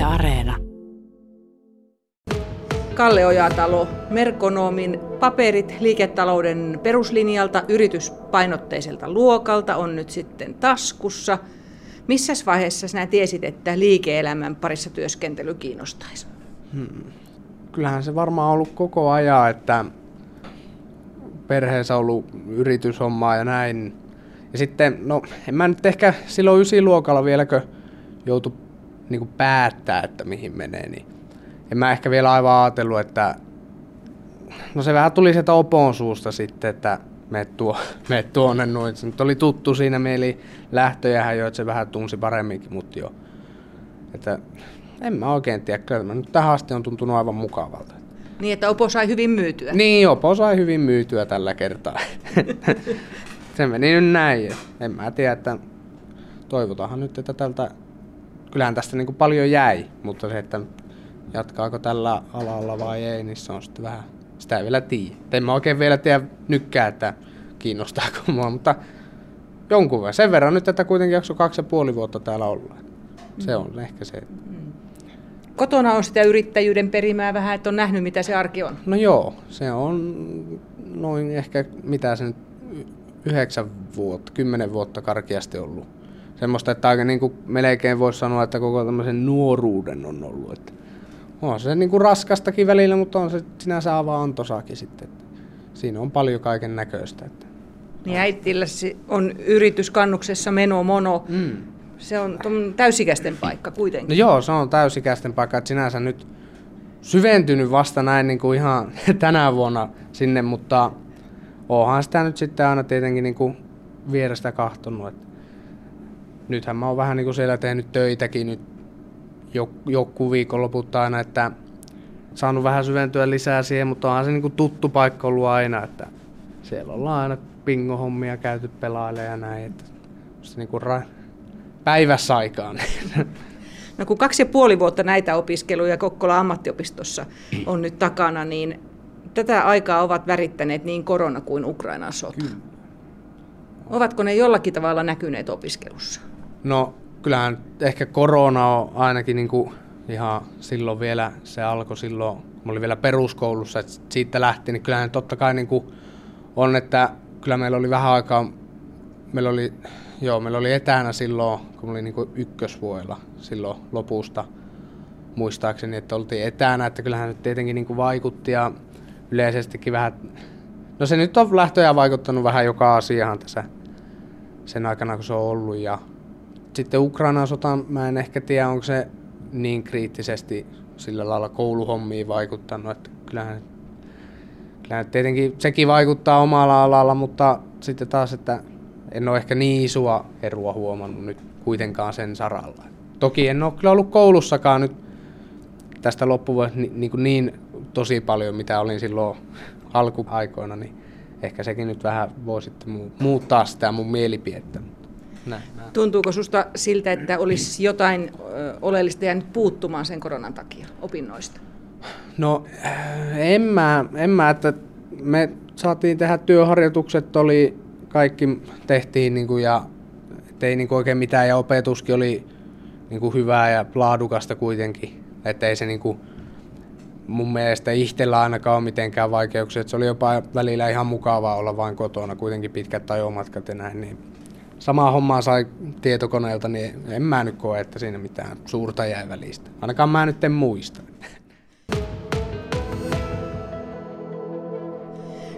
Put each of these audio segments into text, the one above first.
Yle Areena. Kalle Ojatalo, Merkonomin paperit liiketalouden peruslinjalta yrityspainotteiselta luokalta on nyt sitten taskussa. Missä vaiheessa sinä tiesit, että liike-elämän parissa työskentely kiinnostaisi? Hmm. Kyllähän se varmaan on ollut koko ajan, että perheessä on ollut yrityshommaa ja näin. Ja sitten, no en mä nyt ehkä silloin ysiluokalla vieläkö joutu niin päättää, että mihin menee, niin en mä ehkä vielä aivan ajatellut, että no se vähän tuli sieltä opon suusta sitten, että me tuo, me tuonne noin. Se nyt oli tuttu siinä mieli lähtöjähän jo, että se vähän tunsi paremminkin, mutta jo. Että en mä oikein tiedä, kyllä mä nyt tähän asti on tuntunut aivan mukavalta. Niin, että Opo sai hyvin myytyä. Niin, Opo sai hyvin myytyä tällä kertaa. se meni nyt näin. En mä tiedä, että toivotaanhan nyt, että tältä, kyllähän tästä niin kuin paljon jäi, mutta se, että jatkaako tällä alalla vai ei, niin se on sitten vähän, sitä ei vielä tiedä. En mä oikein vielä tiedä nykkää, että kiinnostaako mua, mutta jonkun verran. Sen verran nyt, että kuitenkin jakso kaksi ja puoli vuotta täällä olla. Se on ehkä se. Mm. Kotona on sitä yrittäjyyden perimää vähän, että on nähnyt, mitä se arki on. No joo, se on noin ehkä, mitä se nyt, yhdeksän vuotta, kymmenen vuotta karkeasti ollut. Semmoista, että aika niin kuin melkein voisi sanoa, että koko tämmöisen nuoruuden on ollut. Että on se niin kuin raskastakin välillä, mutta on se sinänsä avaa antosaakin sitten. Että siinä on paljon kaiken näköistä. Että. Niin äitillä on yrityskannuksessa meno mono. Mm. Se on täysikäisten paikka kuitenkin. No joo, se on täysikäisten paikka. Että sinänsä nyt syventynyt vasta näin niin kuin ihan tänä vuonna sinne, mutta onhan sitä nyt sitten aina tietenkin niin kuin vierestä kahtonut. Että nythän mä oon vähän niin kuin siellä tehnyt töitäkin nyt joku viikonloput aina, että saanut vähän syventyä lisää siihen, mutta onhan se niin tuttu paikka ollut aina, että siellä ollaan aina pingohommia käyty pelailemaan ja näin, että se niin kuin ra- päivässä aikaan. No kun kaksi ja puoli vuotta näitä opiskeluja Kokkola ammattiopistossa on nyt takana, niin tätä aikaa ovat värittäneet niin korona kuin Ukrainan sota. Kyllä. Ovatko ne jollakin tavalla näkyneet opiskelussa? No kyllähän ehkä korona on ainakin niin kuin ihan silloin vielä, se alkoi silloin, kun oli vielä peruskoulussa, että siitä lähti, niin kyllähän totta kai niin kuin on, että kyllä meillä oli vähän aikaa, meillä oli, joo, meillä oli etänä silloin, kun oli niin ykkösvuodella silloin lopusta, muistaakseni, että oltiin etänä, että kyllähän nyt tietenkin niin kuin vaikutti ja yleisestikin vähän, no se nyt on lähtöjä vaikuttanut vähän joka asiahan tässä sen aikana, kun se on ollut ja sitten Ukrainan sota, mä en ehkä tiedä, onko se niin kriittisesti sillä lailla kouluhommiin vaikuttanut, että kyllähän, kyllähän tietenkin sekin vaikuttaa omalla alalla, mutta sitten taas, että en ole ehkä niin isoa erua huomannut nyt kuitenkaan sen saralla. Toki en ole kyllä ollut koulussakaan nyt tästä loppuvuodesta niin, niin, niin tosi paljon, mitä olin silloin alkuaikoina, niin ehkä sekin nyt vähän voi sitten muuttaa sitä mun mielipidettä. Näin, näin. Tuntuuko susta siltä, että olisi jotain oleellista jäänyt puuttumaan sen koronan takia opinnoista? No en mä, en mä että me saatiin tehdä työharjoitukset, oli, kaikki tehtiin niin kuin, ja ei niin kuin oikein mitään ja opetuskin oli niin kuin hyvää ja laadukasta kuitenkin. Että ei se niin kuin, mun mielestä itsellä ainakaan ole mitenkään vaikeuksia. Että se oli jopa välillä ihan mukavaa olla vain kotona, kuitenkin pitkät ajomatkat ja näin. Niin samaa hommaa sai tietokoneelta, niin en mä nyt koe, että siinä mitään suurta jäi välistä. Ainakaan mä nyt en muista.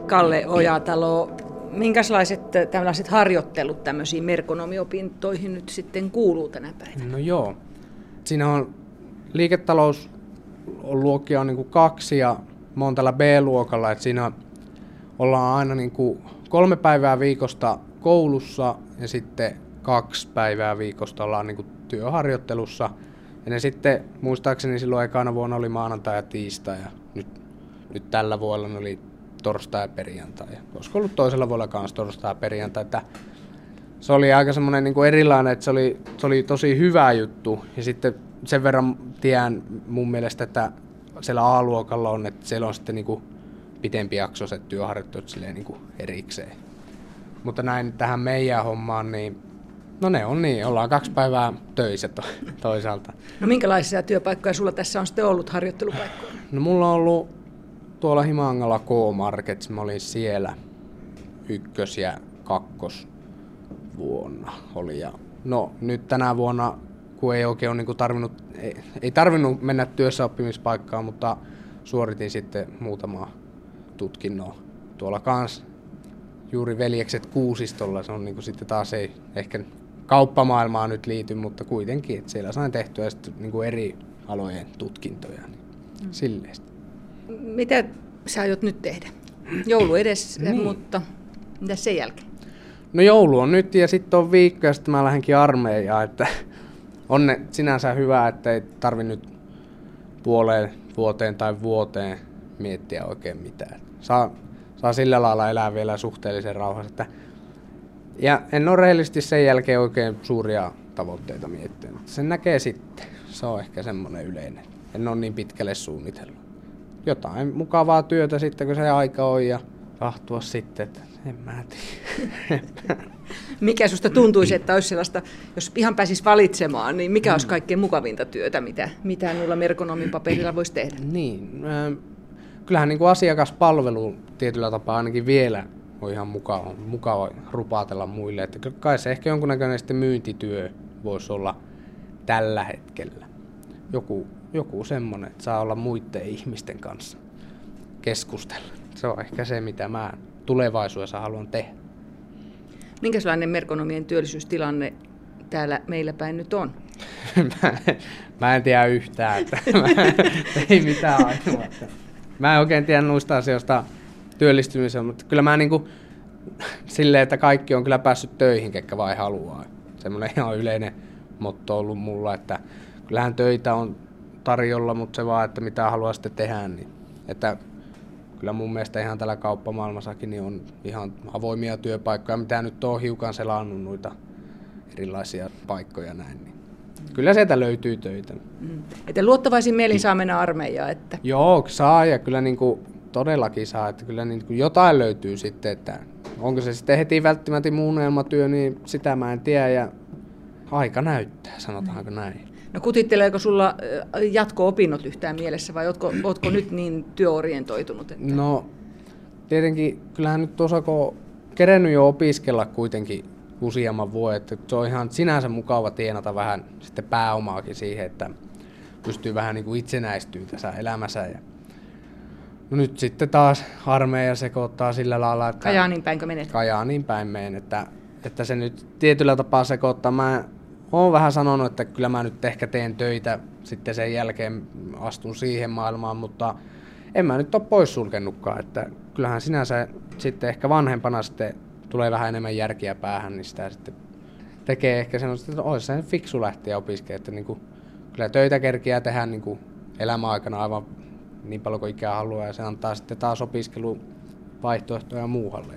Kalle Ojatalo, minkälaiset tällaiset harjoittelut tämmöisiin merkonomiopintoihin nyt sitten kuuluu tänä päivänä? No joo. Siinä on liiketalous on luokkia on niin kuin kaksi ja mä oon tällä B-luokalla, että siinä ollaan aina niin kuin kolme päivää viikosta koulussa ja sitten kaksi päivää viikosta ollaan niin kuin työharjoittelussa. Ja ne sitten, muistaakseni silloin ekana vuonna oli maanantai ja tiistai ja nyt, nyt tällä vuonna oli torstai ja perjantai. Ja olisiko ollut toisella vuonna kanssa torstai ja perjantai. Että se oli aika semmoinen niin erilainen, että se oli, se oli tosi hyvä juttu. Ja sitten sen verran tiedän mun mielestä, että siellä A-luokalla on, että siellä on sitten niin kuin pitempi jaksoiset työharjoittelut niin kuin erikseen. Mutta näin tähän meidän hommaan, niin No ne on niin, ollaan kaksi päivää töissä to, toisaalta. No minkälaisia työpaikkoja sulla tässä on sitten ollut harjoittelupaikkoja? No mulla on ollut tuolla Himangalla K-Markets, mä olin siellä ykkös- ja kakkos vuonna oli. Ja no nyt tänä vuonna, kun ei oikein ole niin tarvinnut, ei, ei tarvinnut mennä työssä oppimispaikkaan, mutta suoritin sitten muutama tutkinnon tuolla kans juuri veljekset kuusistolla, se on niin kuin sitten taas ei ehkä kauppamaailmaan nyt liity, mutta kuitenkin, että siellä sain tehtyä sitten niin kuin eri alojen tutkintoja, niin mm. silleen. Mitä sä aiot nyt tehdä? Joulu edessä, niin. mutta mitä sen jälkeen? No joulu on nyt ja sitten on viikko ja sitten mä lähdenkin armeijaan, että on ne sinänsä hyvä, että ei tarvi nyt puoleen vuoteen tai vuoteen miettiä oikein mitään. Saa, saa sillä lailla elää vielä suhteellisen rauhassa. Että ja en ole rehellisesti sen jälkeen oikein suuria tavoitteita miettinyt. Sen näkee sitten. Se on ehkä semmoinen yleinen. En ole niin pitkälle suunnitellut. Jotain mukavaa työtä sitten, kun se aika on ja kahtua sitten, että en mä tiedä. mikä susta tuntuisi, että olisi sellaista, jos ihan pääsis valitsemaan, niin mikä olisi kaikkein mukavinta työtä, mitä, mitä noilla merkonomin paperilla voisi tehdä? Niin, kyllähän niin kuin asiakaspalvelu tietyllä tapaa ainakin vielä on ihan mukava, mukava rupaatella muille. Että kai se ehkä jonkunnäköinen sitten myyntityö voisi olla tällä hetkellä. Joku, joku semmoinen, että saa olla muiden ihmisten kanssa keskustella. Se on ehkä se, mitä mä tulevaisuudessa haluan tehdä. Minkälainen merkonomien työllisyystilanne täällä meillä päin nyt on? mä, mä en tiedä yhtään, että mä, ei mitään ainoa. Mä en oikein tiedä noista asioista työllistymisen, mutta kyllä mä niinku silleen, että kaikki on kyllä päässyt töihin, ketkä vai haluaa. Semmoinen ihan yleinen motto ollut mulla, että kyllähän töitä on tarjolla, mutta se vaan, että mitä haluaa sitten tehdä, niin että kyllä mun mielestä ihan tällä kauppamaailmassakin niin on ihan avoimia työpaikkoja, mitä nyt on hiukan selannut noita erilaisia paikkoja näin. Niin kyllä sieltä löytyy töitä. Mm. Että luottavaisin mielin saa mennä armeijaan? Että... Joo, saa ja kyllä niin kuin todellakin saa, että kyllä niin kuin jotain löytyy sitten, että onko se sitten heti välttämättä muunnelmatyö, niin sitä mä en tiedä ja aika näyttää, sanotaanko mm. näin. No kutitteleeko sulla jatko-opinnot yhtään mielessä vai ootko, ootko nyt niin työorientoitunut? Että... No tietenkin kyllähän nyt tuossa kun kerennyt jo opiskella kuitenkin useamman vuoden, että se on ihan sinänsä mukava tienata vähän sitten pääomaakin siihen, että pystyy vähän niin kuin itsenäistyä tässä elämässä. Ja no nyt sitten taas armeija sekoittaa sillä lailla, että... Kajaanin päinkö menet? Kajaanin päin meen, että, että se nyt tietyllä tapaa sekoittaa. Mä oon vähän sanonut, että kyllä mä nyt ehkä teen töitä, sitten sen jälkeen astun siihen maailmaan, mutta en mä nyt ole poissulkenutkaan, että kyllähän sinänsä sitten ehkä vanhempana sitten tulee vähän enemmän järkiä päähän, niin sitä sitten tekee ehkä sellaista, että olisi se fiksu lähteä opiskelemaan, että niin kuin, kyllä töitä kerkiää tehdä niin kuin elämäaikana aivan niin paljon kuin ikää haluaa ja se antaa sitten taas opiskeluvaihtoehtoja muualle.